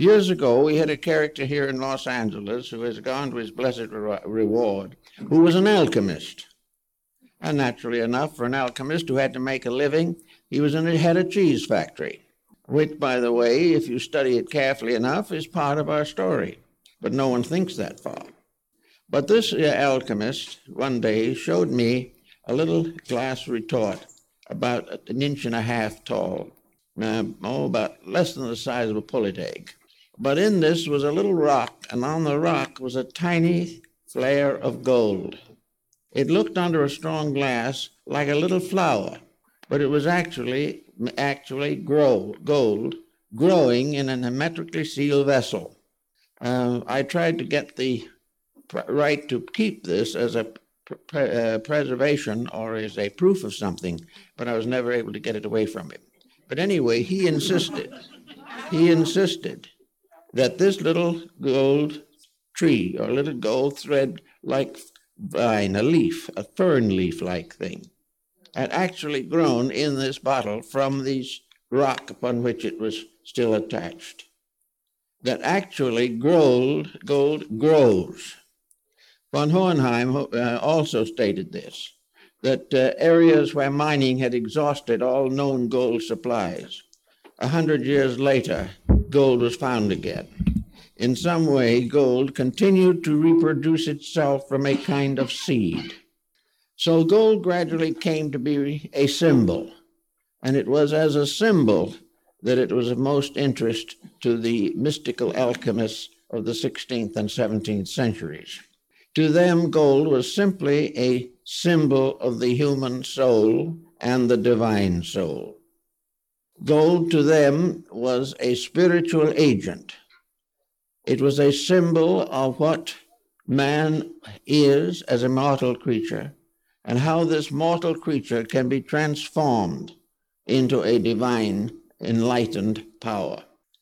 Years ago, we had a character here in Los Angeles who has gone to his blessed re- reward, who was an alchemist. And naturally enough, for an alchemist who had to make a living, he was in a, had a cheese factory, which, by the way, if you study it carefully enough, is part of our story. But no one thinks that far. But this uh, alchemist one day showed me a little glass retort about an inch and a half tall, uh, oh, about less than the size of a pullet egg. But in this was a little rock, and on the rock was a tiny flare of gold. It looked under a strong glass like a little flower, but it was actually actually grow, gold growing in an hermetically sealed vessel. Uh, I tried to get the right to keep this as a uh, preservation or as a proof of something, but I was never able to get it away from him. But anyway, he insisted. He insisted that this little gold tree or little gold thread like vine, a leaf, a fern leaf like thing, had actually grown in this bottle from this rock upon which it was still attached. That actually gold, gold grows. Von Hohenheim uh, also stated this that uh, areas where mining had exhausted all known gold supplies, a hundred years later, gold was found again. In some way, gold continued to reproduce itself from a kind of seed. So gold gradually came to be a symbol, and it was as a symbol that it was of most interest to the mystical alchemists of the 16th and 17th centuries. To them, gold was simply a symbol of the human soul and the divine soul. Gold to them was a spiritual agent. It was a symbol of what man is as a mortal creature and how this mortal creature can be transformed into a divine, enlightened power.